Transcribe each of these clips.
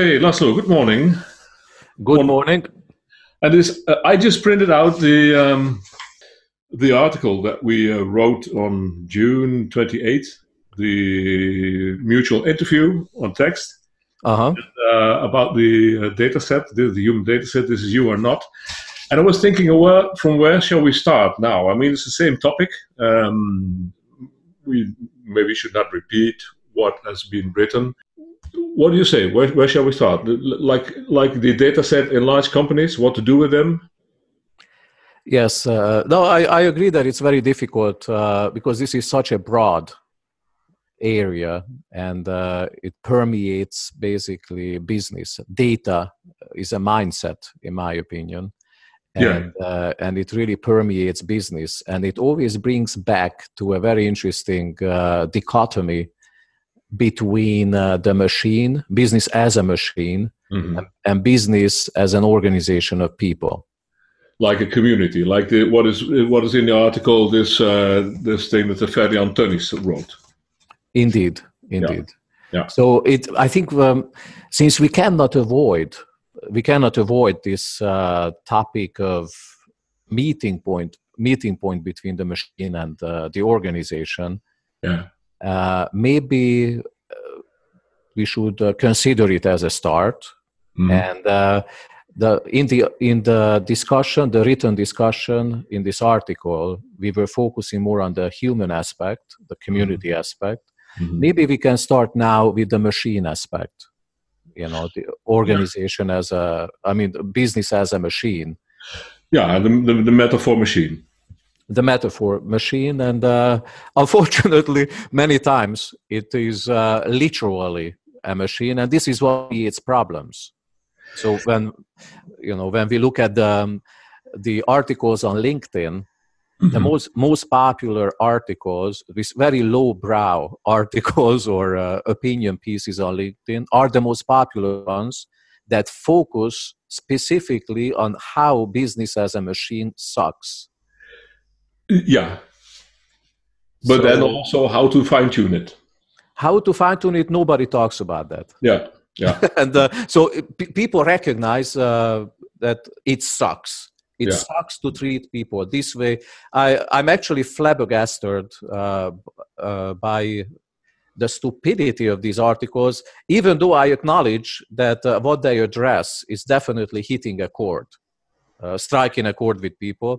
Okay, Laszlo, good morning. Good morning. And this, uh, I just printed out the um, the article that we uh, wrote on June 28th, the mutual interview on text Uh-huh. uh, about the uh, data set, the, the human data set. This is you or not. And I was thinking, well, from where shall we start now? I mean, it's the same topic. Um, we maybe should not repeat what has been written. What do you say? Where, where shall we start? Like, like the data set in large companies, what to do with them? Yes. Uh, no, I, I agree that it's very difficult uh, because this is such a broad area and uh, it permeates basically business. Data is a mindset, in my opinion. Yeah. And, uh, and it really permeates business. And it always brings back to a very interesting uh, dichotomy between uh, the machine, business as a machine, Mhm. and, and business as an organization of people. Like a community, like the, what is what is in the article, this uh, this thing that the Ferdinand Tönnies wrote. Indeed, indeed. Yeah. So it, I think, um, since we cannot avoid, we cannot avoid this uh, topic of meeting point, meeting point between the machine and uh, the organization. Yeah. Uh, maybe uh, we should uh, consider it as a start, Mhm. and uh, the in the in the discussion, the written discussion in this article, we were focusing more on the human aspect, the community aspect Mhm. maybe we can start now with the machine aspect you know the organization as a i mean the business as a machine Yeah, the, the, the metaphor machine. The metaphor machine and uh, unfortunately many times it is uh, literally a machine and this is what its problems so when you know when we look at the, um, the articles on linkedin the Mhm. most most popular articles with very low brow articles or uh, opinion pieces on linkedin are the most popular ones that focus specifically on how business as a machine sucks Yeah, but So then also how to fine tune it. how to fine tune it nobody talks about that. Yeah, yeah, and uh, so p- people recognize uh, that it sucks. It Yeah. sucks to treat people this way. I, i'm actually flabbergasted uh, uh, by the stupidity of these articles even though i acknowledge that uh, what they address is definitely hitting a chord uh, striking a chord with people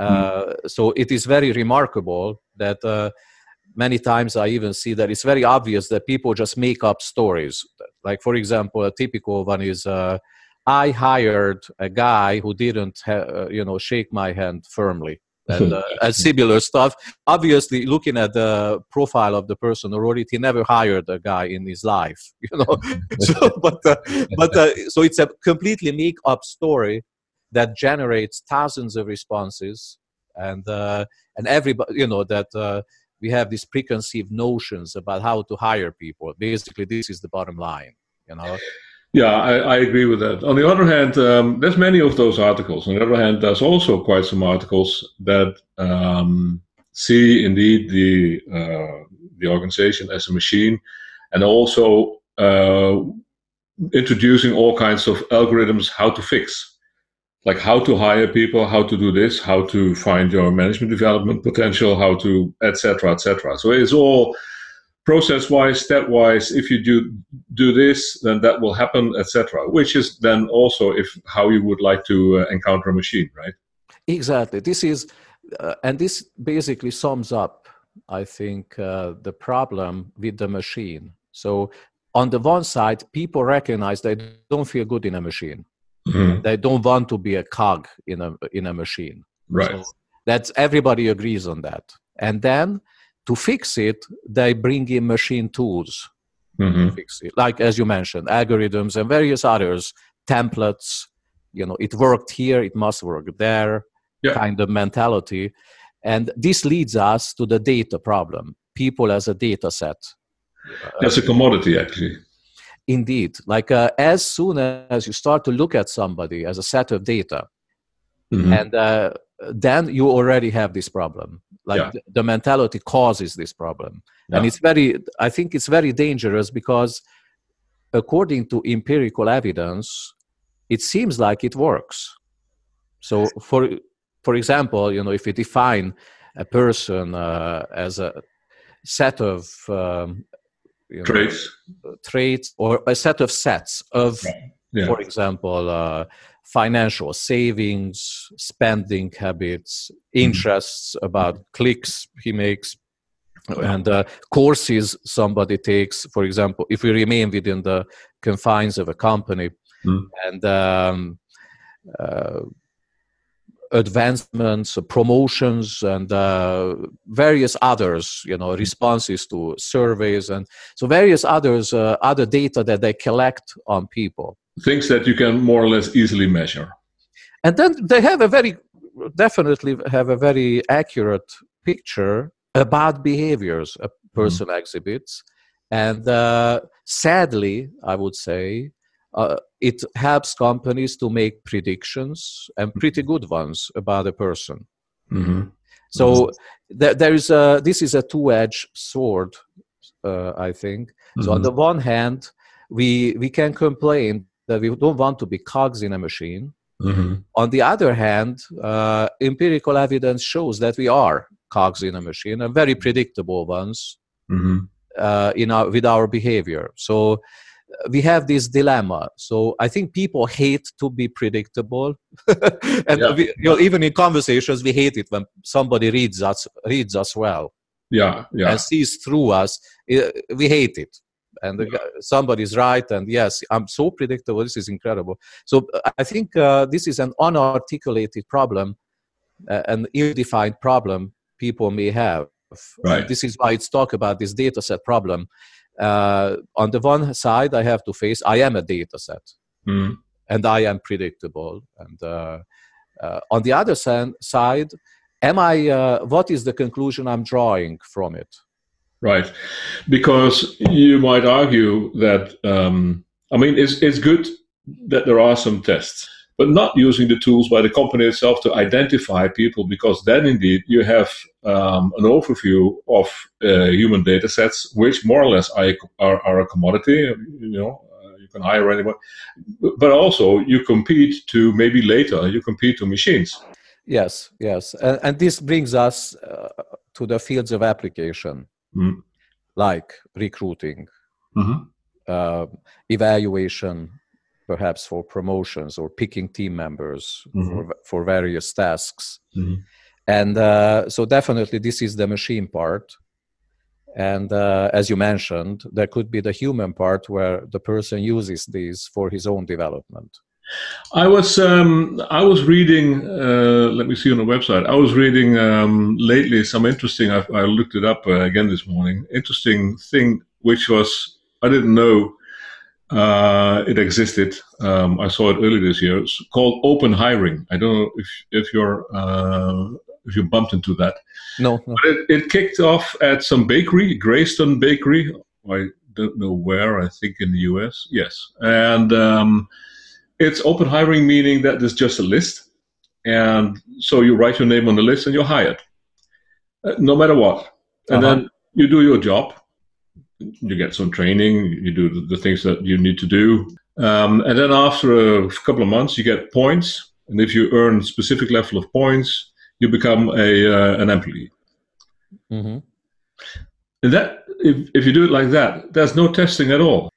uh, so it is very remarkable that uh, many times I even see that it's very obvious that people just make up stories. Like, for example, a typical one is uh, I hired a guy who didn't, ha- uh, you know, shake my hand firmly. And, uh, and similar stuff. Obviously, looking at the profile of the person, or he never hired a guy in his life, you know. so, but uh, but uh, so it's a completely make-up story that generates thousands of responses, and uh, and everybody, you know, that uh, we have these preconceived notions about how to hire people. Basically, this is the bottom line, you know. yeah. I, I agree with that. On the other hand, um, there's many of those articles. On the other hand, there's also quite some articles that um, see indeed the uh, the organization as a machine, and also uh, introducing all kinds of algorithms how to fix like how to hire people, how to do this, how to find your management development potential, how to etc. etc. So it's all process wise, step wise. If you do do this, then that will happen, etc. Which is then also if how you would like to uh, encounter a machine, right? Exactly. This is, uh, and this basically sums up, I think, uh, the problem with the machine. So, on the one side, people recognize they don't feel good in a machine. They don't want to be a cog in a in a machine. Right. So that's everybody agrees on that. And then to fix it, they bring in machine tools hmm to fix it, like as you mentioned, algorithms and various others, templates. You know, it worked here, it must work there, Yeah. kind of mentality. And this leads us to the data problem. People as a data set. That's a commodity, actually. Indeed, like uh, as soon as you start to look at somebody as a set of data, Mhm. and uh, then you already have this problem like Yeah. th- the mentality causes this problem and it's very i think it's very dangerous because according to empirical evidence, it seems like it works. So, for for example, you know, if we define a person uh, as a set of um, you traits, know, traits, or a set of sets of, yeah. for example, uh, financial savings, spending habits, mm-hmm. interests mm-hmm. about clicks he makes, and uh, courses somebody takes. For example, if we remain within the confines of a company, mm. and um, uh, advancements, promotions, and uh, various others, you know, responses to surveys, and so various others, uh, other data that they collect on people. Things that you can more or less easily measure. And then they have a very, definitely have a very accurate picture about behaviors a person mm. exhibits. And uh, sadly, I would say, uh, it helps companies to make predictions and pretty good ones about a person. Mm-hmm. So mm-hmm. Th- there is a this is a two-edged sword, uh, I think. Mm-hmm. So on mm-hmm. the one hand, we we can complain that we don't want to be cogs in a machine. Mm-hmm. On the other hand, uh, empirical evidence shows that we are cogs in a machine and very predictable ones mm-hmm. uh, in our with our behavior. So we have this dilemma. So I think people hate to be predictable, and yeah. we, you know, even in conversations, we hate it when somebody reads us reads us well. Yeah, yeah. And sees through us. We hate it. And yeah. somebody's right, and yes, I'm so predictable. This is incredible. So I think uh, this is an unarticulated problem, uh, an ill-defined problem people may have. Right. This is why it's talk about this data set problem uh, on the one side, I have to face I am a data set mm. and I am predictable. And uh, uh, on the other side, am I? Uh, what is the conclusion I'm drawing from it? Right, because you might argue that um, I mean it's it's good that there are some tests but not using the tools by the company itself to identify people, because then indeed you have um, an overview of uh, human data sets, which more or less are, are, are a commodity. You know, uh, you can hire anyone, but also you compete to maybe later you compete to machines. Yes, yes, and, and this brings us uh, to the fields of application, mm. like recruiting, mm-hmm. evaluation, perhaps for promotions or picking team members mm-hmm. for, for various tasks. Mm-hmm. And uh, so, definitely, this is the machine part. And uh, as you mentioned, there could be the human part where the person uses these for his own development. I was um, I was reading. Uh, let me see on the website. I was reading um, lately some interesting. I, I looked it up uh, again this morning. Interesting thing, which was I didn't know uh, it existed. Um, I saw it earlier this year. It's called open hiring. I don't know if if you're uh, if you bumped into that. No. no. But it, it, kicked off at some bakery, Greyston Bakery. I don't know where. I think in the U.S. Yes, and um, it's open hiring, meaning that there's just a list, and so you write your name on the list and you're hired, uh, no matter what. And uh-huh. then you do your job you get some training, you do the, things that you need to do. Um, and then after a couple of months, you get points. And if you earn specific level of points, you become a uh, an employee. Mm-hmm. And that, if, if you do it like that, there's no testing at all.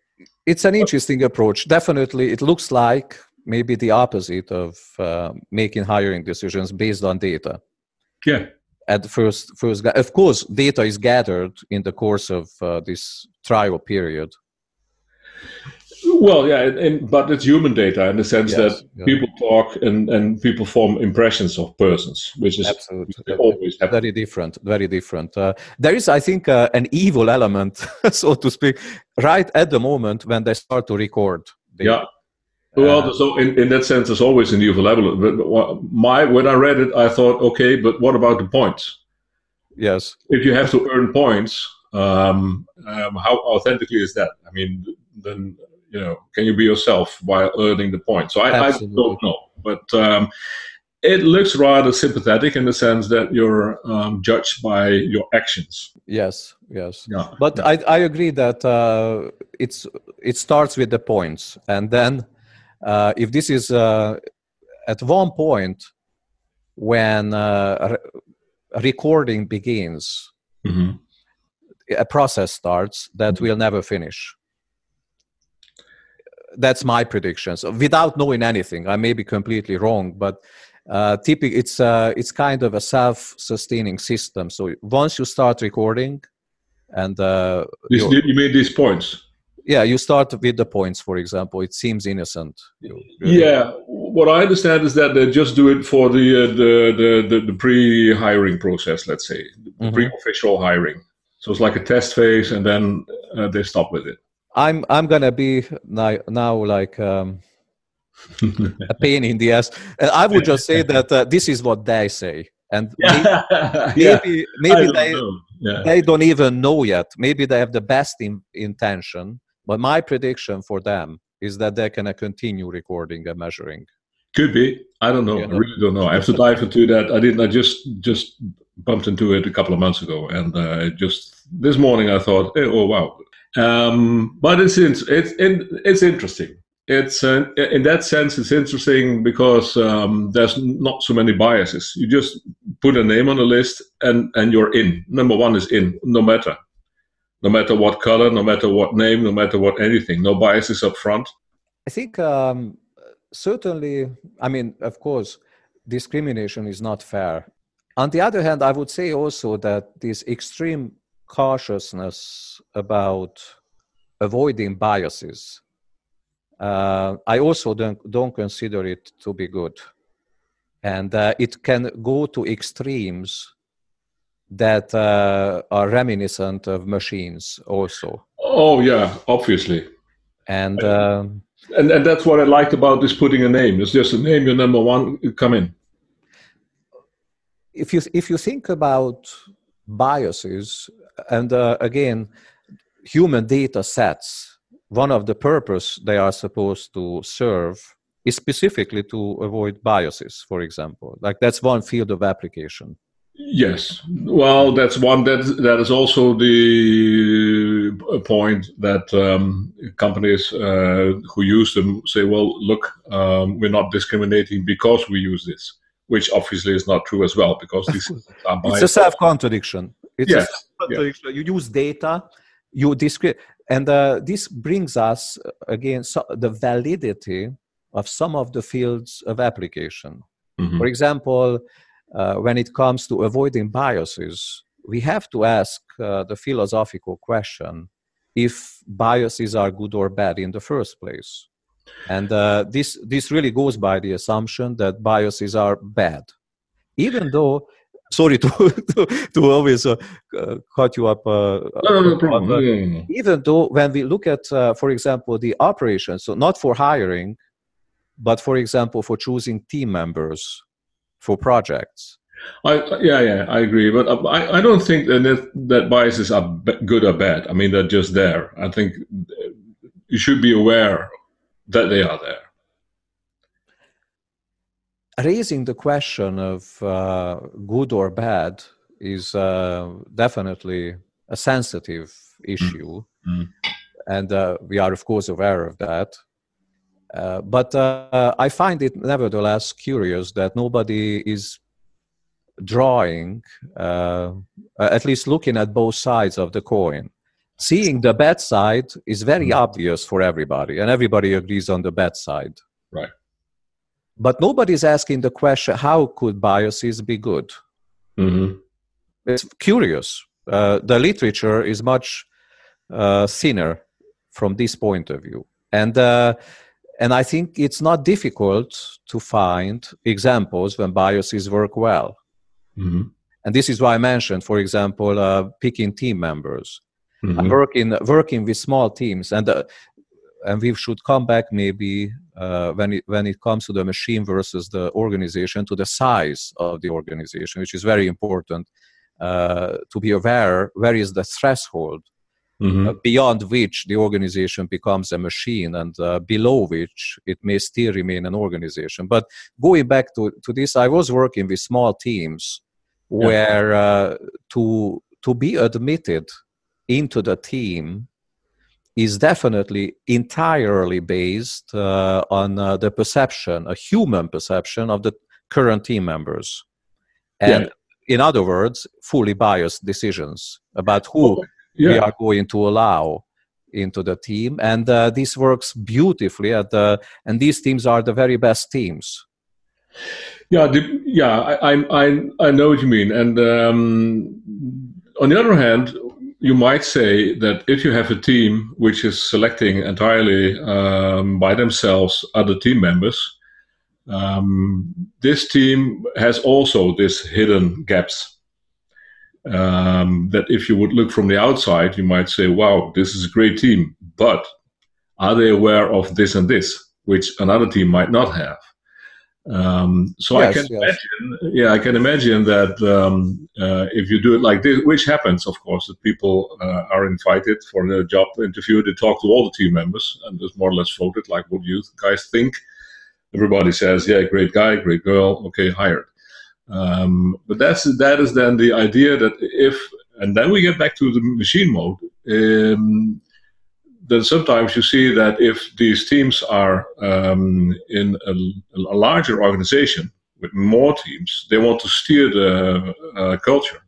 It's an interesting approach. Definitely, it looks like maybe the opposite of uh, making hiring decisions based on data. Yeah at first first of course data is gathered in the course of uh, this trial period well yeah and, but it's human data in the sense yes, that yeah. people talk and, and people form impressions of persons which is absolutely always happen. very different very different uh, there is i think uh, an evil element so to speak right at the moment when they start to record data. yeah well, uh, so in, in that sense, there's always a new level. But my when I read it, I thought, okay, but what about the points? Yes. If you have to earn points, um, um, how authentically is that? I mean, then you know, can you be yourself while earning the points? So I, I don't know, but um, it looks rather sympathetic in the sense that you're um, judged by your actions. Yes, yes. Yeah. But I, I agree that uh, it's it starts with the points, and then uh, if this is uh, at one point when uh, re- recording begins, hmm a process starts that will never finish. That's my prediction. So without knowing anything, I may be completely wrong, but uh, typically it's uh, it's kind of a self-sustaining system. So once you start recording, and uh, This, you made these points. Yeah, you start with the points. For example, it seems innocent. You really- Yeah, what I understand is that they just do it for the uh, the, the, the the pre-hiring process. Let's say the Mhm. pre-official hiring. So it's like a test phase, and then uh, they stop with it. I'm I'm gonna be now, now like um, a pain in the ass. And I would just say that uh, this is what they say, and yeah, maybe maybe, they. Yeah. they don't even know yet. Maybe they have the best in, intention, but my prediction for them is that they're gonna continue recording and measuring. Could be. I don't know. I really don't know. I have to dive into that. I didn't. I just just bumped into it a couple of months ago, and uh, just this morning I thought, eh, oh wow. Um, but it's it's it's it's interesting. It's uh, in that sense it's interesting because um, there's not so many biases. You just put a name on the list, and and you're in. Number one is in, no matter. No matter what color, no matter what name, no matter what anything, no biases up front. I think um, certainly, I mean, of course, discrimination is not fair. On the other hand, I would say also that this extreme cautiousness about avoiding biases, uh, I also don't, don't consider it to be good. And uh, it can go to extremes that uh, are reminiscent of machines also. Oh yeah, obviously. And um, And, and that's what I liked about this putting a name. It's just a name, your number one, come in. if you if you think about biases and uh, again human data sets one of the purpose they are supposed to serve is specifically to avoid biases for example like that's one field of application Yes. Well, that's one. That that is also the point that um, companies uh, who use them say, "Well, look, um, we're not discriminating because we use this," which obviously is not true as well because systems are it's a self-contradiction it's Yes, a self-contradiction you use data you discri- and uh, this brings us uh, again so the validity of some of the fields of application Mhm. For example, uh, when it comes to avoiding biases, we have to ask uh, the philosophical question if biases are good or bad in the first place. And uh, this, this really goes by the assumption that biases are bad. Even though, sorry to, to, to always uh, cut you up. Uh, No, no, no problem. but- No, no, no. even though when we look at uh, for example the operations so not for hiring but for example for choosing team members for projects I, yeah, yeah, I agree, but I, I don't think that that- biases are b- good or bad. I mean, they're just there. I think you should be aware that they are there. raising the question of uh, good or bad is uh, definitely a sensitive issue Mm. and uh, we are of course aware of that uh, but uh, i find it nevertheless curious that nobody is drawing uh, at least looking at both sides of the coin seeing the bad side is very Mm. obvious for everybody and everybody agrees on the bad side Right. but nobody's asking the question how could biases be good hmm it's curious. Uh, the literature is much uh, thinner from this point of view, and uh, and I think it's not difficult to find examples when biases work well. hmm And this is why I mentioned, for example, uh, picking team members. hmm I work in working with small teams, and uh, and we should come back maybe uh, when it when it comes to the machine versus the organization to the size of the organization, which is very important uh, to be aware. Where is the threshold mm-hmm. uh, beyond which the organization becomes a machine and uh, below which it may still remain an organization. But going back to, to this, I was working with small teams yeah. where uh, to, to be admitted into the team is definitely entirely based uh, on uh, the perception, a human perception of the current team members. And yeah. in other words, fully biased decisions about who yeah. we are going to allow into the team. And uh, this works beautifully. At the, and these teams are the very best teams. Yeah, the, yeah, I, I, I know what you mean. And um, on the other hand, you might say that if you have a team which is selecting entirely um, by themselves other team members, um, this team has also this hidden gaps. Um, that if you would look from the outside, you might say, "Wow, this is a great team," but are they aware of this and this, which another team might not have? Um, so yes, I can yes. imagine, yeah, I can imagine that um, uh, if you do it like this, which happens, of course, that people uh, are invited for the job interview, they talk to all the team members and it's more or less voted like what you guys think. Everybody says, yeah, great guy, great girl, okay, hired. Um, but that's that is then the idea that if, and then we get back to the machine mode. Um, then sometimes you see that if these teams are um, in a, a, larger organization with more teams, they want to steer the uh, culture.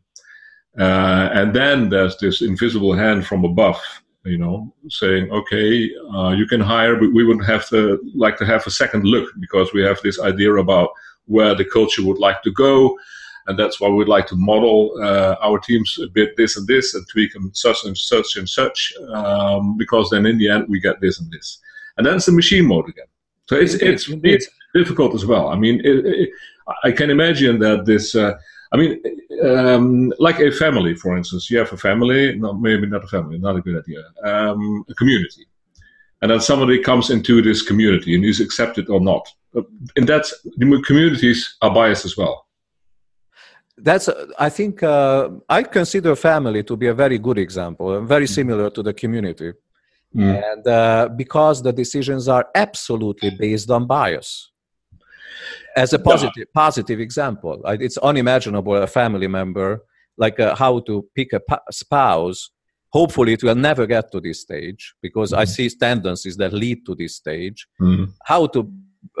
Uh, and then there's this invisible hand from above, you know, saying, okay, uh, you can hire, but we would have to like to have a second look because we have this idea about where the culture would like to go. And that's why we'd like to model uh, our teams a bit this and this and tweak them such and such and such um, because then in the end we get this and this. And then it's the machine mode again. So it's it's it's difficult as well. I mean it, it, i can imagine that this uh, i mean um, like a family for instance you have a family no maybe not a family not a good idea um, a community and then somebody comes into this community and is accepted or not and that's the communities are biased as well that's i think uh, i consider family to be a very good example very similar to the community mm. and uh, because the decisions are absolutely based on bias as a positive yeah. positive example it's unimaginable a family member like uh, how to pick a spouse hopefully it will never get to this stage because mm. i see tendencies that lead to this stage mm. how to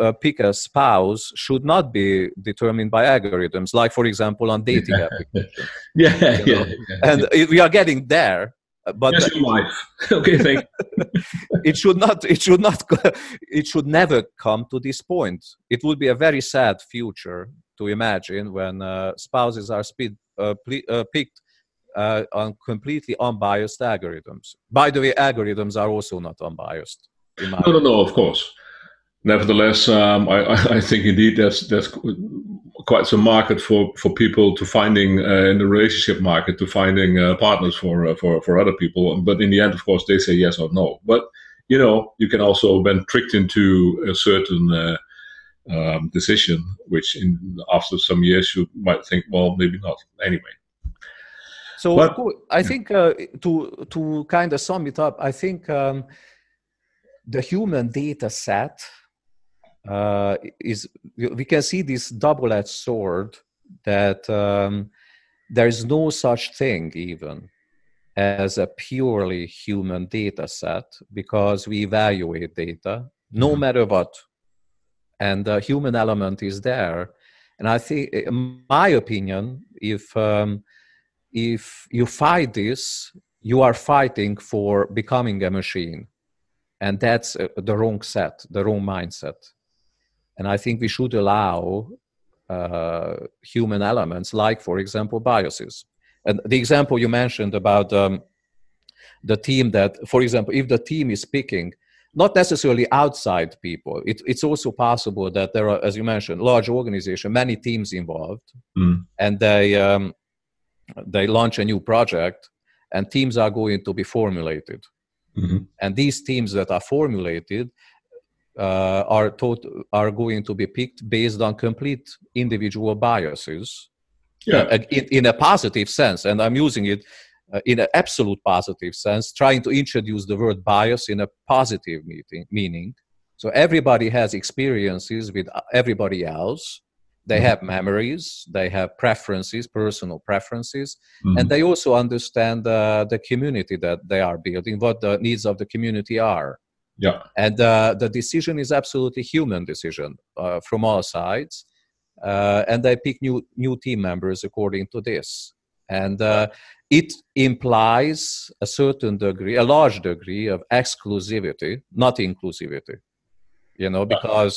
uh, pick a spouse should not be determined by algorithms, like for example on dating applications. yeah, yeah, yeah, And yeah. we are getting there. But yes, your wife. okay, thank. it should not. It should not. It should never come to this point. It would be a very sad future to imagine when uh, spouses are speed, uh, uh, picked uh, on completely unbiased algorithms. By the way, algorithms are also not unbiased. No, no, no. Of course nevertheless, um, I, I, think indeed that's that's quite some market for, for people to finding uh, in the relationship market to finding uh, partners for uh, for for other people. But in the end, of course, they say yes or no. But you know, you can also been tricked into a certain uh, um, decision, which in after some years you might think, well, maybe not. Anyway. So but, I think uh, to to kind of sum it up, I think um, the human data set uh, is we can see this double-edged sword that um, there is no such thing even as a purely human data set because we evaluate data no mm-hmm. matter what. And the human element is there. And i think in my opinion if um, if you fight this you are fighting for becoming a machine and that's uh, the wrong set the wrong mindset and I think we should allow uh, human elements, like, for example, biases. And the example you mentioned about um, the team that, for example, if the team is picking, not necessarily outside people, it, it's also possible that there are, as you mentioned, large organization, many teams involved, mm. and they um, they launch a new project, and teams are going to be formulated. Mm-hmm. And these teams that are formulated, uh, are taught are going to be picked based on complete individual biases yeah. Uh, in, in, a positive sense and i'm using it uh, in an absolute positive sense, trying to introduce the word bias in a positive meeting, meaning. So everybody has experiences with everybody else. They Mm-hmm. have memories, they have preferences, personal preferences, Mhm. and they also understand uh, the community that they are building, what the needs of the community are. yeah. And uh, the decision is absolutely human decision uh, from all sides. Uh, and they pick new new team members according to this. And uh, it implies a certain degree, a large degree of exclusivity, not inclusivity. You know, because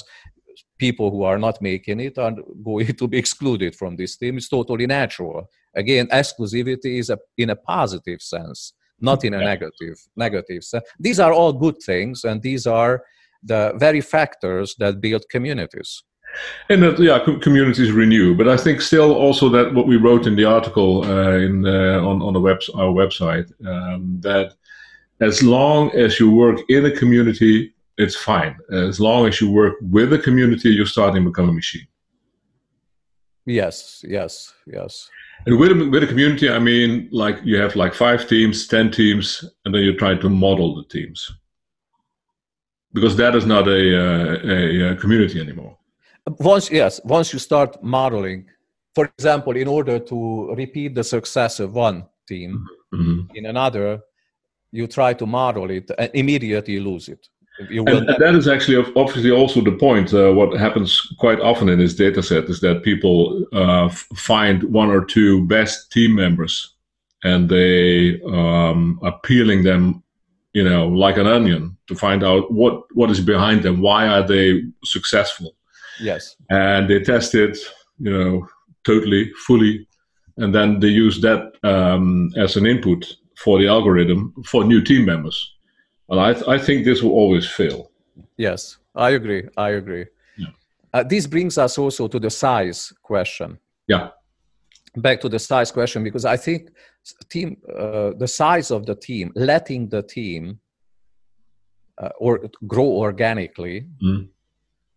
people who are not making it are going to be excluded from this team. It's totally natural. Again, exclusivity is a, in a positive sense, not in a negative negative sense. These are all good things, and these are the very factors that build communities. And that, yeah, communities renew. But I think still also that what we wrote in the article uh, in uh, on on the web our website um, that as long as you work in a community, it's fine. As long as you work with the community, you're starting to become a machine. Yes, yes, yes. And with a, with a community, I mean like you have like five teams, ten teams, and then you try to model the teams because that is not a, uh, a, a community anymore. Once, yes, once you start modeling, for example, in order to repeat the success of one team Mhm. in another, you try to model it and immediately you lose it. And, and that is actually obviously also the point. Uh, what happens quite often in this data set is that people uh, find one or two best team members and they um, are peeling them, you know, like an onion to find out what, what is behind them. Why are they successful? yes, And they test it, you know, totally, fully. And then they use that um, as an input for the algorithm for new team members. Well, I, th- I think this will always fail. yes, I agree. I agree. Yeah. Uh, this brings us also to the size question. Yeah. Back to the size question because I think team, uh, the size of the team, letting the team uh, or grow organically Mm.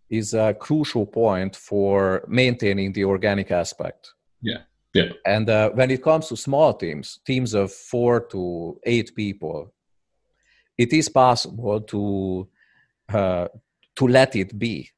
is a crucial point for maintaining the organic aspect. Yeah. Yeah. And uh, when it comes to small teams, teams of four to eight people, it is possible to uh, to let it be.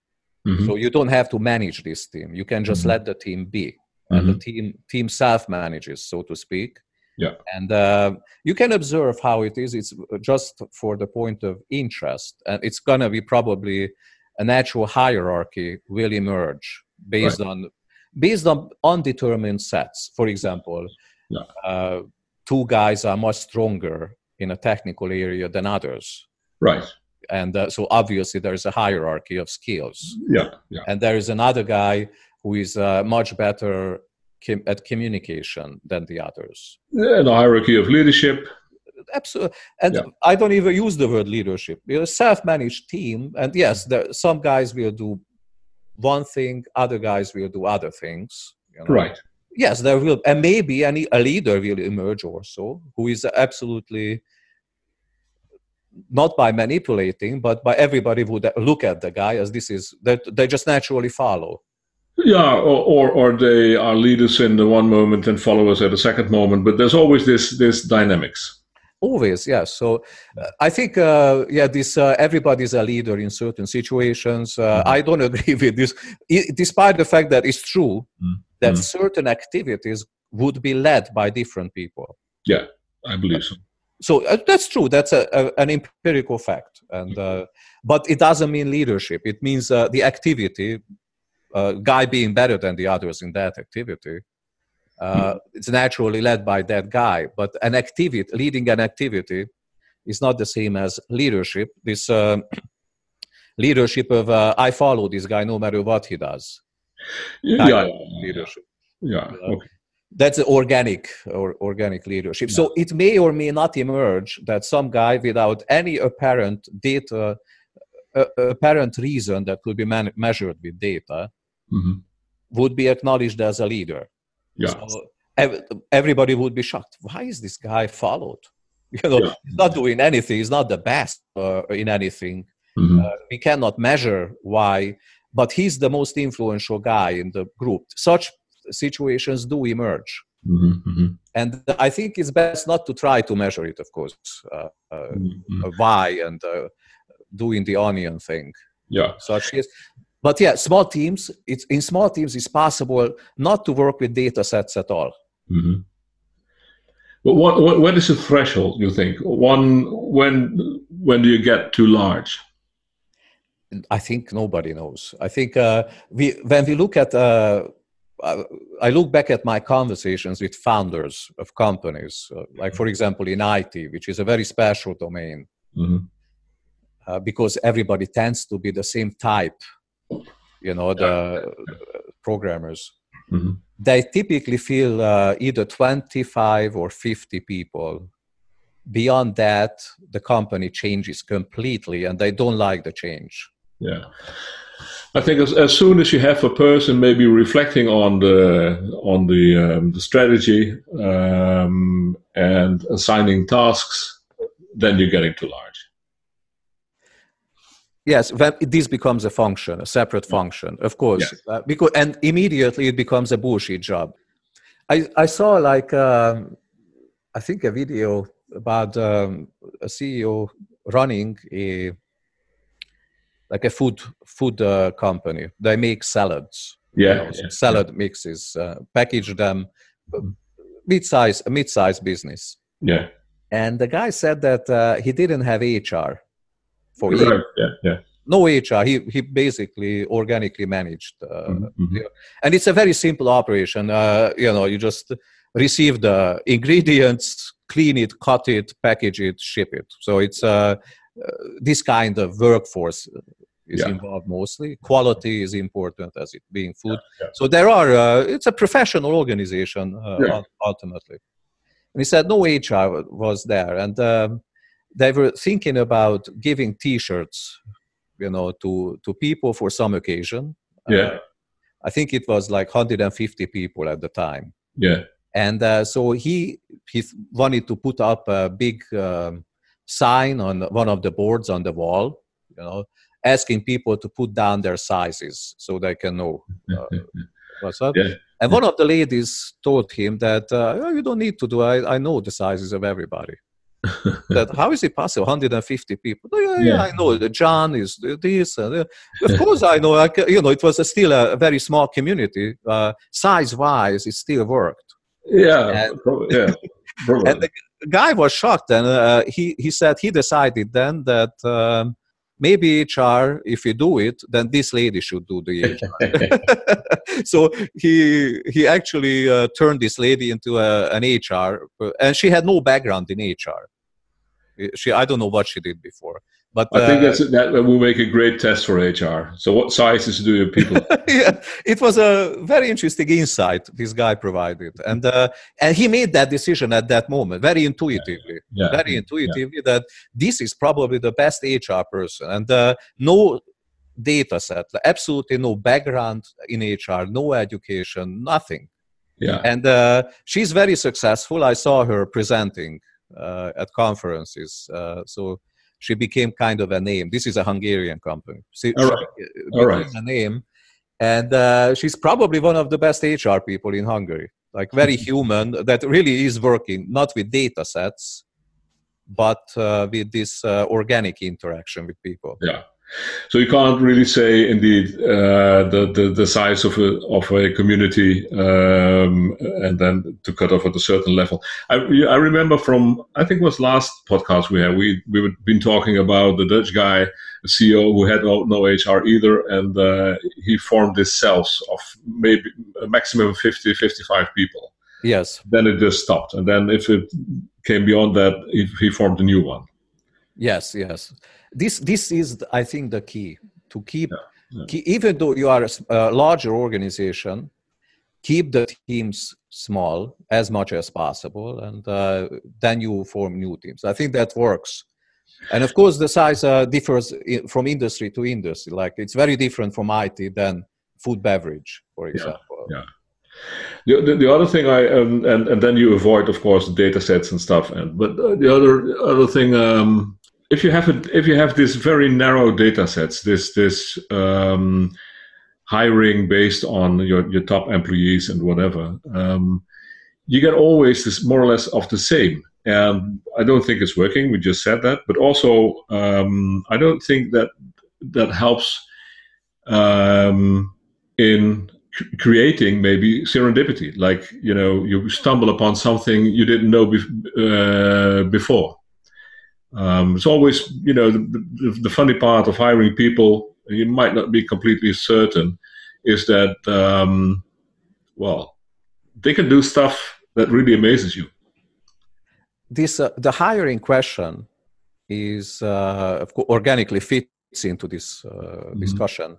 Mhm. So you don't have to manage this team. You can just Mhm. let the team be, and the Mhm. team team self manages, so to speak. Yeah. And uh, you can observe how it is. It's just for the point of interest, and it's gonna be probably a natural hierarchy will emerge based on based on undetermined sets. For example, Yeah. uh, two guys are much stronger in a technical area than others, Right. and uh, so obviously there is a hierarchy of skills Yeah. Yeah. and there is another guy who is uh, much better com- at communication than the others. And the hierarchy of leadership. Absolutely, and Yeah. I don't even use the word leadership. We're a self-managed team, and yes, there, some guys will do one thing, other guys will do other things. you know. Right. Yes, there will, and maybe any a leader will emerge also who is absolutely not by manipulating, but by everybody would look at the guy as this is that they just naturally follow. Yeah. Or, or or they are leaders in the one moment and followers at the second moment. But there's always this this dynamics. Always, yes. So uh, I think, uh, yeah, this uh, everybody's a leader in certain situations. Uh, Mhm. I don't agree with this, I, despite the fact that it's true Mm. That Mm. certain activities would be led by different people. Yeah, I believe so. So uh, that's true. That's a, a, an empirical fact, and uh, but it doesn't mean leadership. It means uh, the activity, uh, guy being better than the others in that activity. Uh, It's naturally led by that guy, but an activity, leading an activity, is not the same as leadership. This uh, leadership of uh, I follow this guy no matter what he does. Yeah. Yeah. leadership. yeah. Uh, Okay. That's organic or organic leadership. So it may or may not emerge that some guy without any apparent data, uh, apparent reason that could be man- measured with data Mhm. would be acknowledged as a leader. Yeah. So ev- everybody would be shocked. Why is this guy followed? You know, Yeah. he's not doing anything. He's not the best uh, in anything. Mhm. We cannot measure why, but he's the most influential guy in the group. Such situations do emerge. Mm-hmm, mm-hmm. And I think it's best not to try to measure it, of course, uh, uh, mm-hmm. why and uh, doing the onion thing. Yeah. Such is. But yeah, small teams, it's, in small teams, it's possible not to work with data sets at all. Mm-hmm. But what, what, what is the threshold, you think? One, when, when do you get too large? I think nobody knows. I think uh, we, when we look at, uh, I look back at my conversations with founders of companies, uh, like for example in IT, which is a very special domain, mm-hmm. Uh, because everybody tends to be the same type, you know, the programmers. Mm-hmm. They typically feel uh, either 25 or 50 people. Beyond that, the company changes completely, and they don't like the change yeah I think as, as soon as you have a person maybe reflecting on the on the um, the strategy um, and assigning tasks, then you're getting too large. Yes, this becomes a function, a separate function, of course, yes. uh, because and immediately it becomes a bullshit job. I I saw like um, I think a video about um, a CEO running a like a food food uh, company. They make salads. Yeah, you know, yeah salad yeah. mixes, uh, package them, mid-size a mid-size business. Yeah. And the guy said that uh, he didn't have HR for right. Yeah, yeah. No HR. He he basically organically managed, uh, mm-hmm. and it's a very simple operation. Uh, you know, you just receive the ingredients, clean it, cut it, package it, ship it. So it's uh, uh, this kind of workforce is yeah. involved mostly. Quality is important as it being food. Yeah, yeah. So there are. Uh, it's a professional organization uh, ultimately. And he said no HR was there, and um, they were thinking about giving T-shirts, you know, to to people for some occasion. Yeah. Uh, I think it was like 150 people at the time. Yeah. And uh, so he he wanted to put up a big um, sign on one of the boards on the wall, you know, asking people to put down their sizes so they can know uh, what's up. Yeah. And one of the ladies told him that uh, oh, you don't need to do. I, I know the sizes of everybody. that how is it possible? 150 people. Oh, yeah, yeah, yeah, I know. The John is this. Uh, of course, I know. I, you know, it was a still a, very small community. Uh, size wise, it still worked. Yeah, and, yeah. and the, guy was shocked and uh, he, he said he decided then that um, maybe HR, if you do it, then this lady should do the HR. so he he actually uh, turned this lady into a, an HR, and she had no background in HR. She I don't know what she did before, but I think uh, that's, that will make a great test for HR. So, what sizes do your people? yeah, it was a very interesting insight this guy provided, and uh, and he made that decision at that moment very intuitively, yeah. very yeah. intuitively that this is probably the best HR person, and uh, no data set, absolutely no background in HR, no education, nothing. Yeah, and uh, she's very successful. I saw her presenting uh, at conferences, uh, so she became kind of a name. This is a Hungarian company. She, All right. All right. a name, and uh, she's probably one of the best HR people in Hungary. Like very human, that really is working not with data sets, but uh, with this uh, organic interaction with people. Yeah. So you can't really say indeed uh, the, the, the size of a of a community um, and then to cut off at a certain level. I, I remember from I think it was last podcast we had we we have been talking about the Dutch guy, a CEO who had no, no HR either, and uh, he formed these cells of maybe a maximum of 50, 55 people. Yes. Then it just stopped, and then if it came beyond that, he formed a new one. Yes, yes this this is i think the key to keep, yeah, yeah. keep even though you are a, larger organization keep the teams small as much as possible and uh, then you form new teams. I think that works. And of course the size uh, differs from industry to industry. Like it's very different from it than food beverage for example. yeah, the, the, the, other thing I um, and and then you avoid, of course, data sets and stuff. And but uh, the other other thing um, if you have a, if you have this very narrow data sets, this this um, hiring based on your, your top employees and whatever, um, you get always this more or less of the same. And I don't think it's working. We just said that, but also um, I don't think that that helps um, in creating maybe serendipity. Like you know, you stumble upon something you didn't know uh, before. Um, it's always you know the, the, the, funny part of hiring people. You might not be completely certain is that um, well they can do stuff that really amazes you this uh, the hiring question is uh, organically fits into this uh, mm-hmm. discussion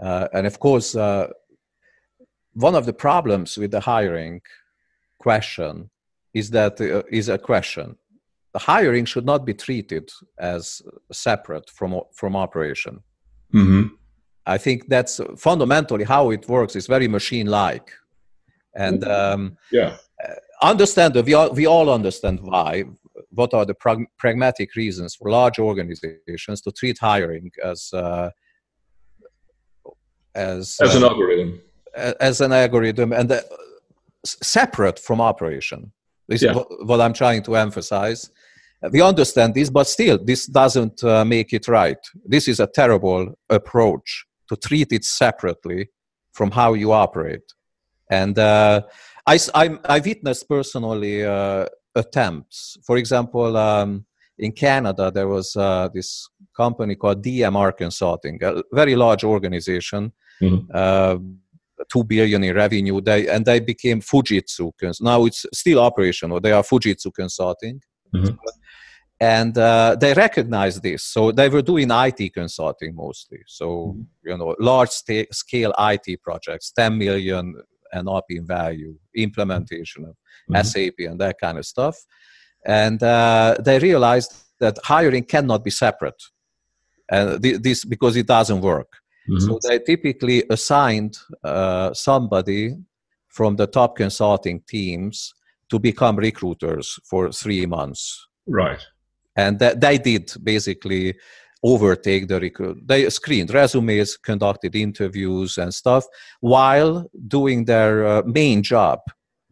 uh, and of course uh, one of the problems with the hiring question is that uh, is a question the hiring should not be treated as separate from from operation. Mm-hmm. i think that's fundamentally how it works. It's very machine like and um, yeah. understand we all, we all understand why what are the prag- pragmatic reasons for large organizations to treat hiring as uh, as as an uh, algorithm. as an algorithm and uh, separate from operation. This yeah. is what, what, i'm trying to emphasize we understand this but still this doesn't uh, make it right this is a terrible approach to treat it separately from how you operate and uh, I, I, I witnessed personally uh, attempts. For example, um, in Canada, there was uh, this company called DMR Consulting, a very large organization, mm-hmm. uh, two billion in revenue. They and they became Fujitsu. Now it's still operational. They are Fujitsu Consulting. Mm-hmm. And uh, they recognized this, so they were doing IT consulting mostly. So mm-hmm. you know, large st- scale IT projects, ten million and up in value, implementation of mm-hmm. SAP and that kind of stuff. And uh, they realized that hiring cannot be separate, and th- this because it doesn't work. Mm-hmm. So they typically assigned uh, somebody from the top consulting teams to become recruiters for three months. Right. And that they did basically overtake the recruit. They screened resumes, conducted interviews and stuff while doing their uh, main job.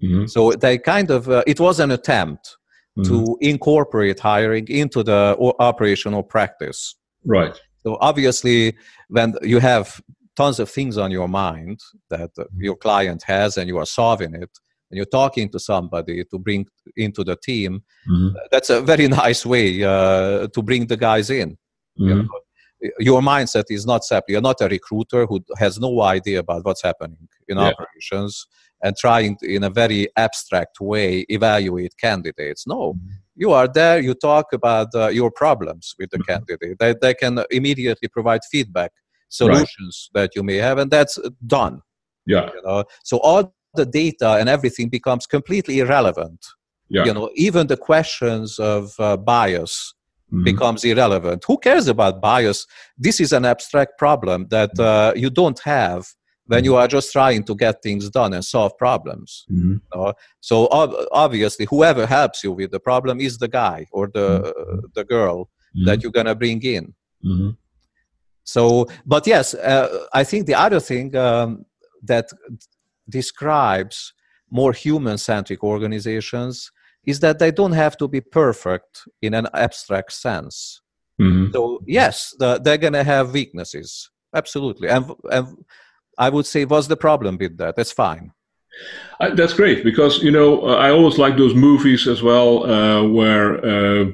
Mm-hmm. So they kind of, uh, it was an attempt mm-hmm. to incorporate hiring into the operational practice. Right. So obviously, when you have tons of things on your mind that your client has and you are solving it, and you're talking to somebody to bring into the team, mm-hmm. that's a very nice way uh, to bring the guys in. Mm-hmm. You know, your mindset is not separate. You're not a recruiter who has no idea about what's happening in yeah. operations and trying to, in a very abstract way evaluate candidates. No, mm-hmm. you are there. You talk about uh, your problems with the mm-hmm. candidate. They, they can immediately provide feedback, solutions right. that you may have, and that's done. Yeah. You know? So all the data and everything becomes completely irrelevant. Yeah. You know, even the questions of uh, bias mm-hmm. becomes irrelevant. Who cares about bias? This is an abstract problem that mm-hmm. uh, you don't have when you mm-hmm. are just trying to get things done and solve problems. Mm-hmm. Uh, so ob- obviously, whoever helps you with the problem is the guy or the mm-hmm. the girl mm-hmm. that you're gonna bring in. Mm-hmm. So, but yes, uh, I think the other thing um, that describes more human-centric organizations is that they don't have to be perfect in an abstract sense. Mm-hmm. So yes, the, they're going to have weaknesses, absolutely. And, and I would say, what's the problem with that? That's fine. Uh, that's great because you know uh, I always like those movies as well uh, where uh,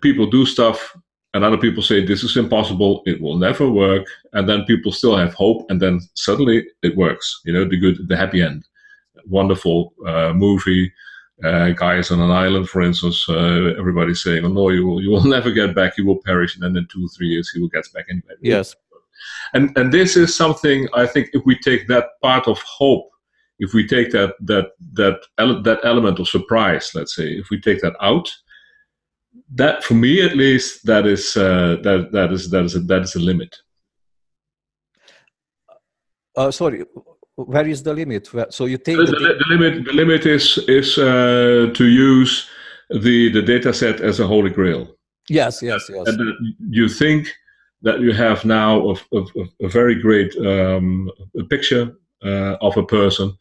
people do stuff and other people say this is impossible, it will never work, and then people still have hope, and then suddenly it works. You know the good, the happy end. Wonderful uh, movie uh, guys on an island, for instance, uh, everybody's saying, "Oh no, you will, you will never get back. You will perish." And then in two, three years, he will get back anyway. Yes. And and this is something I think if we take that part of hope, if we take that that that ele- that element of surprise, let's say, if we take that out, that for me at least, that is uh, that that is that is a, that is a limit. Uh, sorry, where is the limit? So you take the, the, the limit. The limit is is uh, to use the the data set as a holy grail. Yes, yes, yes. And you think that you have now of, of, of a very great um, a picture uh, of a person,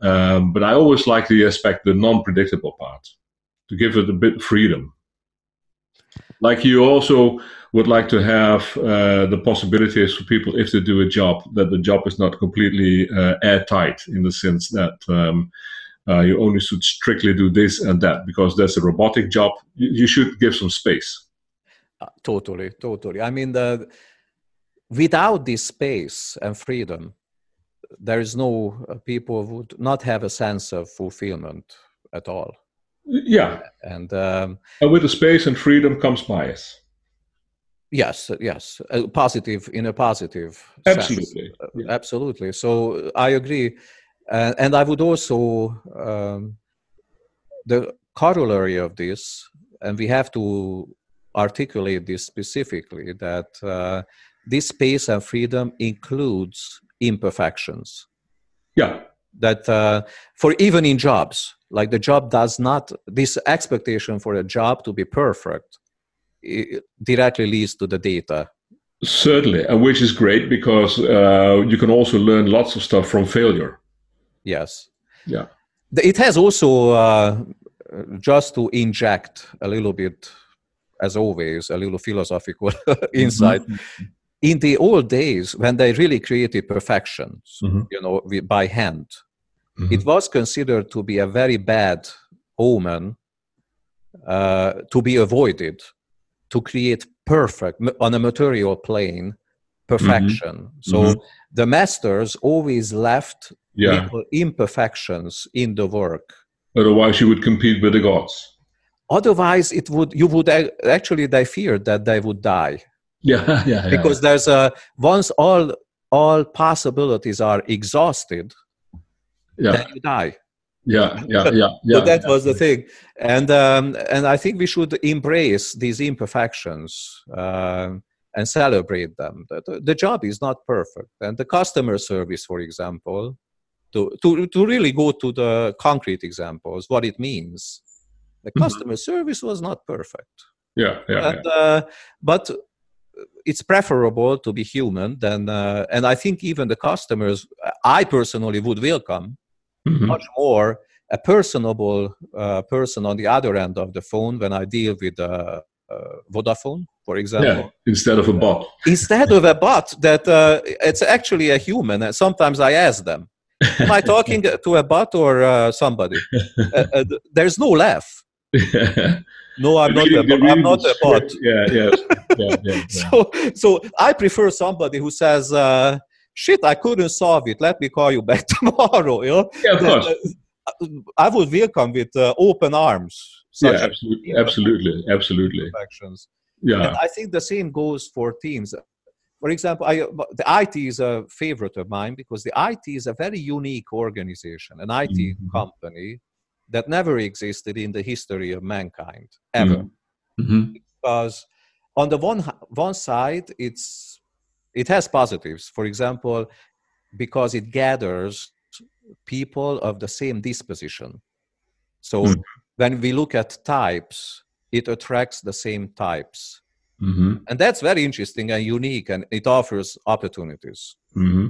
Um, but I always like the aspect, the non-predictable part, to give it a bit of freedom. Like you also would like to have uh, the possibilities for people if they do a job that the job is not completely uh, airtight in the sense that um, uh, you only should strictly do this and that because that's a robotic job. You, you should give some space. Uh, totally, totally. I mean, the, without this space and freedom, there is no uh, people would not have a sense of fulfillment at all. Yeah, and um, and with the space and freedom comes bias. Yes, yes, uh, positive in a positive. Absolutely, uh, yeah. absolutely. So I agree, uh, and I would also um, the corollary of this, and we have to articulate this specifically that uh, this space and freedom includes imperfections. Yeah. That uh, for even in jobs, like the job does not, this expectation for a job to be perfect directly leads to the data. Certainly, and which is great because uh, you can also learn lots of stuff from failure. Yes. Yeah. It has also, uh, just to inject a little bit, as always, a little philosophical insight. Mm-hmm in the old days when they really created perfection mm-hmm. you know by hand mm-hmm. it was considered to be a very bad omen uh, to be avoided to create perfect on a material plane perfection mm-hmm. so mm-hmm. the masters always left yeah. imperfections in the work otherwise you would compete with the gods otherwise it would you would actually they feared that they would die yeah, yeah, because yeah. there's a once all all possibilities are exhausted, yeah. then you die. Yeah, yeah, yeah, yeah. so that yeah. was the thing, and um, and I think we should embrace these imperfections uh, and celebrate them. The, the job is not perfect, and the customer service, for example, to to to really go to the concrete examples, what it means. The mm-hmm. customer mm-hmm. service was not perfect. Yeah, yeah. And, uh, but it's preferable to be human than uh, and i think even the customers i personally would welcome mm-hmm. much more a personable uh, person on the other end of the phone when i deal with uh, uh vodafone for example. Yeah, instead of a bot. Instead of a bot that uh, it's actually a human and sometimes i ask them am i talking to a bot or uh, somebody? There's no laugh. No i'm not a, i'm not a bot. yeah yeah, yeah, yeah, so so i prefer somebody who says uh, shit i couldn't solve it. Let me call you back tomorrow you know? Yeah of course. Uh, i would welcome with uh, open arms yeah absolutely absolutely. absolutely yeah. And i think the same goes for teams. For example I, the it is a favorite of mine because the it is a very unique organization an it mm-hmm. company that never existed in the history of mankind ever. Mm-hmm. mm-hmm. because on the one one side it's it has positives for example because it gathers people of the same disposition so mm-hmm. when we look at types it attracts the same types mm-hmm. and that's very interesting and unique and it offers opportunities mm-hmm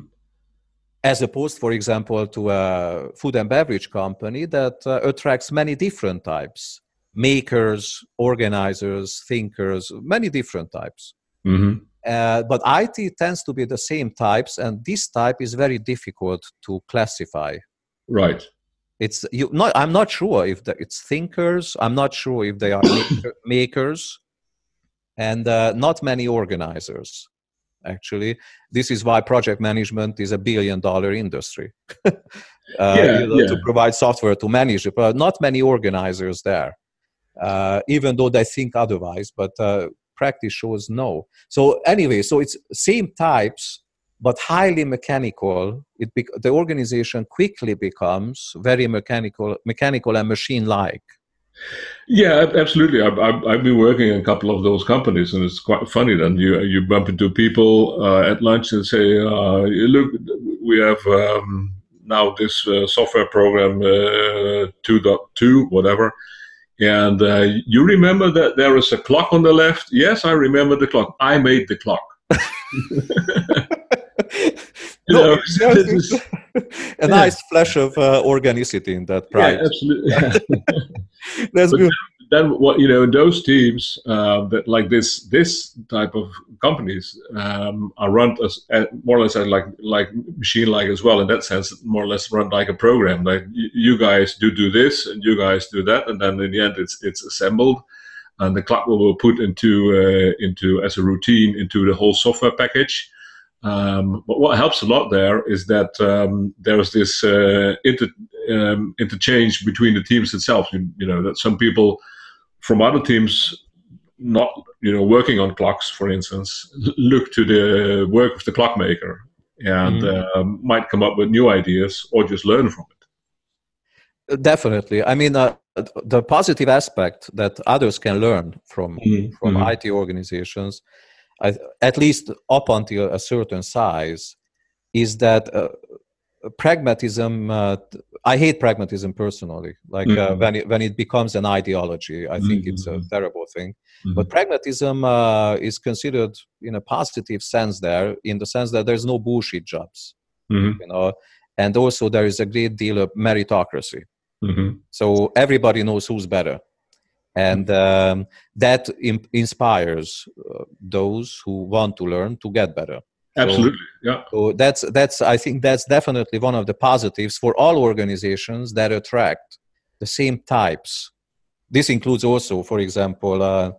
as opposed, for example, to a food and beverage company that uh, attracts many different types makers, organizers, thinkers, many different types. Mm-hmm. Uh, but IT tends to be the same types, and this type is very difficult to classify. Right. It's you. Not. I'm not sure if the, it's thinkers. I'm not sure if they are maker, makers, and uh, not many organizers actually this is why project management is a billion dollar industry uh, yeah, you know, yeah. to provide software to manage it but not many organizers there uh, even though they think otherwise but uh, practice shows no so anyway so it's same types but highly mechanical it the organization quickly becomes very mechanical mechanical and machine like yeah, absolutely. I've, I've, I've, been working in a couple of those companies, and it's quite funny. Then you you bump into people uh, at lunch and say, uh, "Look, we have um, now this uh, software program uh, 2.2, whatever." And uh, you remember that there is a clock on the left? Yes, I remember the clock. I made the clock. You No, know, is- a nice flash of uh, organicity in that pride. yeah, absolutely. That's But good. Then what you know those teams uh, that like this this type of companies um, are run as uh, more or less as like like machine like as well in that sense more or less run like a program like you, guys do do this and you guys do that and then in the end it's it's assembled and the clock will be put into uh, into as a routine into the whole software package um, but what helps a lot there is that um, there's this uh, inter, um, interchange between the teams itself. You, you know that some people from other teams, not you know working on clocks, for instance, look to the work of the clockmaker and um, might come up with new ideas or just learn from it. Definitely. I mean, uh, the positive aspect that others can learn from Mhm, from mhm. IT organizations, at least up until a certain size, is that uh, pragmatism. Uh, I hate pragmatism personally. Like uh, Mhm. when it, when it becomes an ideology, I think it's a Mhm. terrible thing. Mhm. But pragmatism uh, is considered in a positive sense there, in the sense that there's no bullshit jobs, Mhm, you know, and also there is a great deal of meritocracy. mhm. So everybody knows who's better. And um, that im- inspires uh, those who want to learn to get better. Absolutely, yeah. So that's that's I think that's definitely one of the positives for all organizations that attract the same types. This includes also, for example, uh,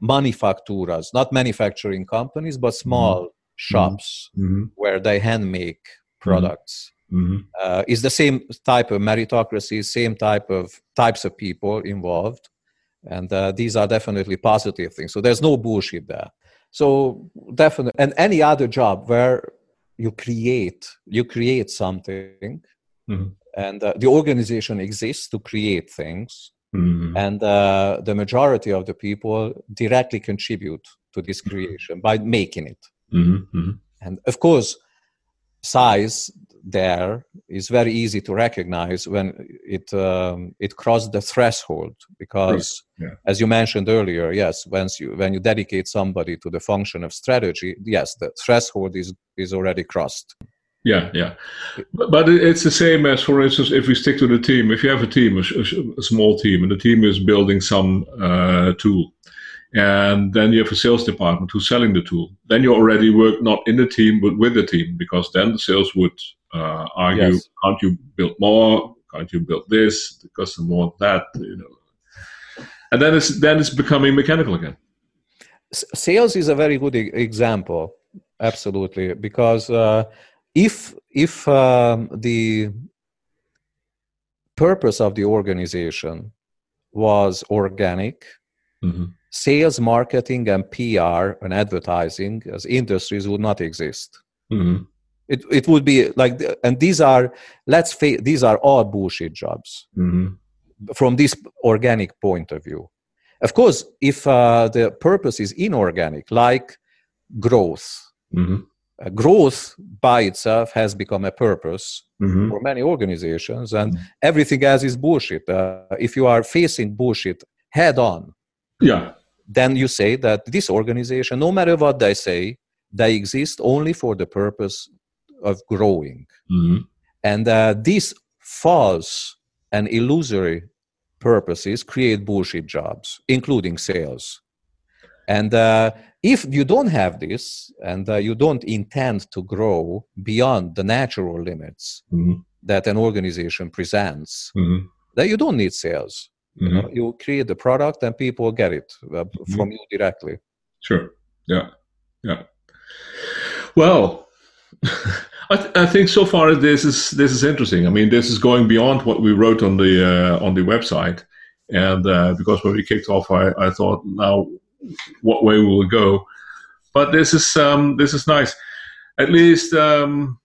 manufacturers, not manufacturing companies, but small shops Mhm, where they hand make products mhm. uh, is the same type of meritocracy, same type of types of people involved, and uh, these are definitely positive things. So there's no bullshit there. So definitely, and any other job where you create you create something, Mhm. and uh, the organization exists to create things, Mhm. and uh, the majority of the people directly contribute to this creation by making it. Mhm, mhm. And of course, size there is very easy to recognize when it um, it crossed the threshold because, yeah. as you mentioned earlier, yes, once you when you dedicate somebody to the function of strategy, yes, the threshold is is already crossed. Yeah, yeah. But, but it's the same as, for instance, if we stick to the team. If you have a team, a, a small team, and the team is building some uh, tool, and then you have a sales department who's selling the tool, then you already work not in the team but with the team because then the sales would uh, argue, Yes. can't you build more? Can't you build this? The customer want that, you know. And then it's then it's becoming mechanical again. S- sales is a very good e- example absolutely because uh, if if um, the purpose of the organization was organic hmm sales marketing and pr and advertising as industries would not exist hmm it, it would be like and these are let's face these are all bullshit jobs hmm from this organic point of view. Of course, if uh, the purpose is inorganic, like growth, hmm uh, growth by itself has become a purpose hmm for many organizations, and Mm. everything else is bullshit. Uh, if you are facing bullshit head on, Yeah. then you say that this organization, no matter what they say, they exist only for the purpose of growing. hmm And uh, these false and illusory purposes create bullshit jobs, including sales. And uh, if you don't have this and uh, you don't intend to grow beyond the natural limits hmm that an organization presents, hmm then you don't need sales. You, hmm know, you create the product and people get it uh, from you directly. Sure. Yeah. Yeah. Well, I, th- I think so far this is this is interesting. I mean, this is going beyond what we wrote on the uh, on the website, and uh, because when we kicked off, I, I thought now what way will it go? But this is um, this is nice. At least um,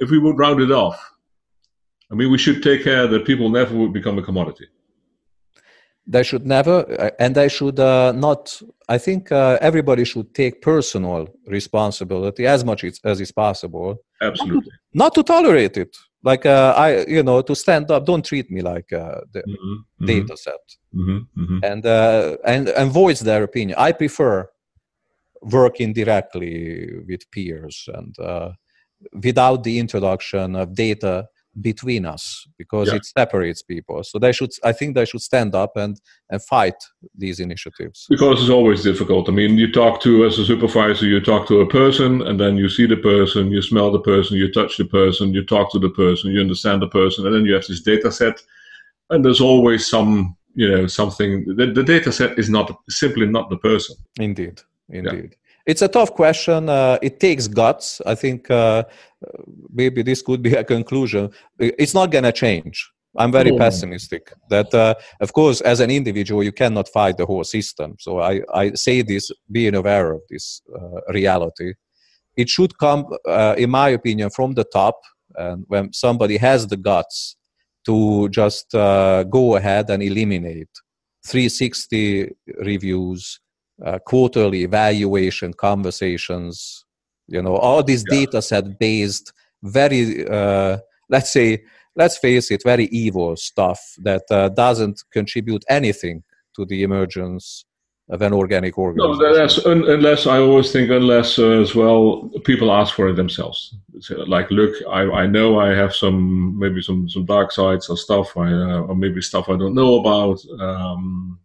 if we would round it off, I mean, we should take care that people never would become a commodity. They should never uh, and they should uh, not i think uh, everybody should take personal responsibility as much as, as is possible. Absolutely. not to tolerate it. Like uh, i you know to stand up don't treat me like uh, the Mhm, mhm, data set. Mhm, mhm. and uh, and and voice their opinion. I prefer working directly with peers and uh, without the introduction of data between us because yeah. it separates people. So they should i think they should stand up and and fight these initiatives. Because it's always difficult. I mean you talk to as a supervisor you talk to a person and then you see the person you smell the person you touch the person you talk to the person you understand the person and then you have this data set. And there's always some you know something the, the data set is not simply not the person. Indeed. Indeed it's a tough question. Uh, it takes guts. I think uh, maybe this could be a conclusion. It's not going to change. I'm very oh. pessimistic that, uh, of course, as an individual, you cannot fight the whole system. So I, I say this being aware of this uh, reality. It should come, uh, in my opinion, from the top. And when somebody has the guts to just uh, go ahead and eliminate 360 reviews, uh, quarterly evaluation conversations you know all these yeah. data set based very uh, let's say let's face it very evil stuff that uh, doesn't contribute anything to the emergence of an organic organism. No, that's un, unless I always think unless uh, as well people ask for it themselves. So, like, look, I, I know I have some maybe some some dark sides or stuff, I, uh, or maybe stuff I don't know about. Um,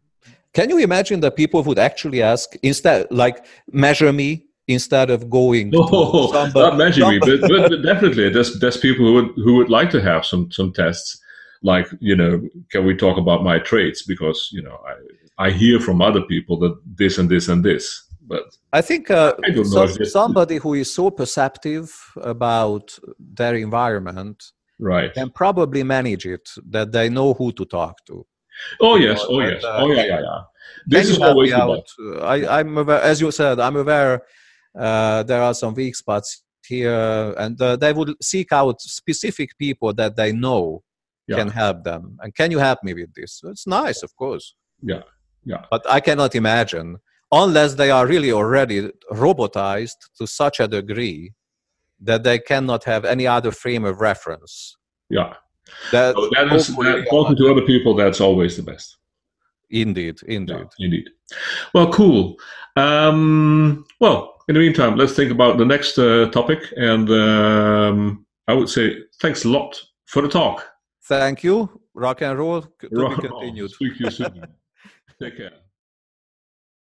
can you imagine that people would actually ask instead, like, measure me instead of going? No, somebody, not measure me, but, but, but, definitely, there's there's people who would who would like to have some some tests, like you know, can we talk about my traits? Because you know, I I hear from other people that this and this and this, but I think uh, I so, somebody who is so perceptive about their environment, right, can probably manage it that they know who to talk to. Oh yes, oh yes, uh, oh yeah, yeah, yeah. This is always out. I, I'm aware, as you said, I'm aware. Uh, there are some weak spots here, and uh, they would seek out specific people that they know yeah. can help them. And can you help me with this? It's nice, of course. Yeah, yeah. But I cannot imagine unless they are really already robotized to such a degree that they cannot have any other frame of reference. Yeah. That, so that is that, talking to other people. That's always the best. Indeed, indeed, yeah, indeed. Well, cool. Um, well, in the meantime, let's think about the next uh, topic, and um, I would say thanks a lot for the talk. Thank you. Rock and roll. To Rock be continued. Speak you soon. Take care.